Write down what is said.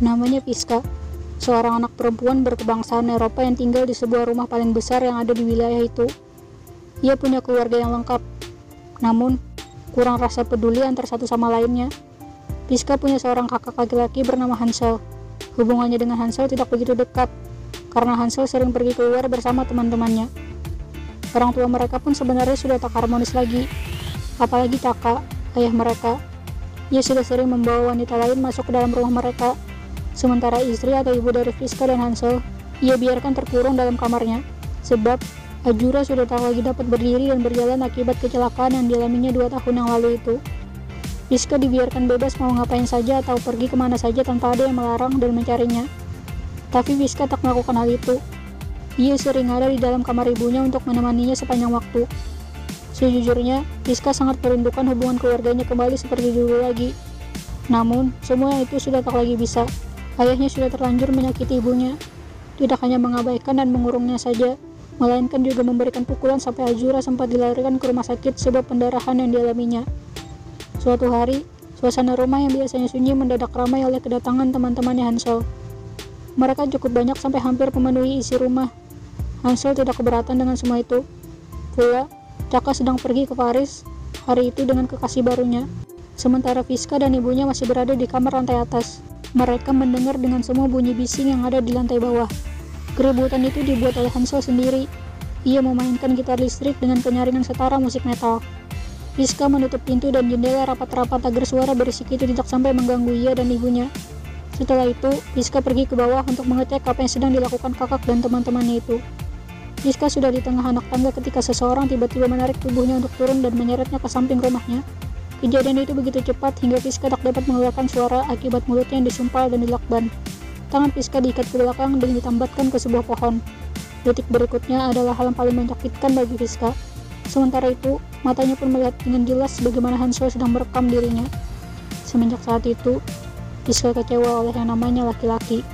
namanya Piska, seorang anak perempuan berkebangsaan Eropa yang tinggal di sebuah rumah paling besar yang ada di wilayah itu. Ia punya keluarga yang lengkap, namun kurang rasa peduli antar satu sama lainnya. Piska punya seorang kakak laki-laki bernama Hansel. Hubungannya dengan Hansel tidak begitu dekat, karena Hansel sering pergi keluar bersama teman-temannya. Orang tua mereka pun sebenarnya sudah tak harmonis lagi, apalagi kakak, ayah mereka. Ia sudah sering membawa wanita lain masuk ke dalam rumah mereka, sementara istri atau ibu dari Fiska dan Hansel, ia biarkan terkurung dalam kamarnya, sebab Ajura sudah tak lagi dapat berdiri dan berjalan akibat kecelakaan yang dialaminya dua tahun yang lalu itu. Fiska dibiarkan bebas mau ngapain saja atau pergi ke mana saja tanpa ada yang melarang dan mencarinya. Tapi Fiska tak melakukan hal itu. Ia sering ada di dalam kamar ibunya untuk menemaninya sepanjang waktu. Sejujurnya, Fiska sangat merindukan hubungan keluarganya kembali seperti dulu lagi. Namun, semua itu sudah tak lagi bisa. Ayahnya sudah terlanjur menyakiti ibunya. Tidak hanya mengabaikan dan mengurungnya saja, melainkan juga memberikan pukulan sampai Azura sempat dilarikan ke rumah sakit sebab pendarahan yang dialaminya. Suatu hari, suasana rumah yang biasanya sunyi mendadak ramai oleh kedatangan teman-temannya Hansel. Mereka cukup banyak sampai hampir memenuhi isi rumah. Hansel tidak keberatan dengan semua itu. Pula, Caka sedang pergi ke Paris hari itu dengan kekasih barunya. Sementara Fiska dan ibunya masih berada di kamar lantai atas. Mereka mendengar dengan semua bunyi bising yang ada di lantai bawah. Keributan itu dibuat oleh Hansel sendiri. Ia memainkan gitar listrik dengan penyaringan setara musik metal. Rizka menutup pintu dan jendela rapat-rapat agar suara berisik itu tidak sampai mengganggu ia dan ibunya. Setelah itu, Rizka pergi ke bawah untuk mengecek apa yang sedang dilakukan kakak dan teman-temannya itu. Rizka sudah di tengah anak tangga ketika seseorang tiba-tiba menarik tubuhnya untuk turun dan menyeretnya ke samping rumahnya. Kejadian itu begitu cepat hingga Rizka tak dapat mengeluarkan suara akibat mulutnya yang disumpal dan dilakban. Tangan Fiska diikat ke belakang dan ditambatkan ke sebuah pohon. Detik berikutnya adalah hal yang paling menyakitkan bagi Fiska. Sementara itu, matanya pun melihat dengan jelas bagaimana Hansel sedang merekam dirinya. Semenjak saat itu, Fiska kecewa oleh yang namanya laki-laki.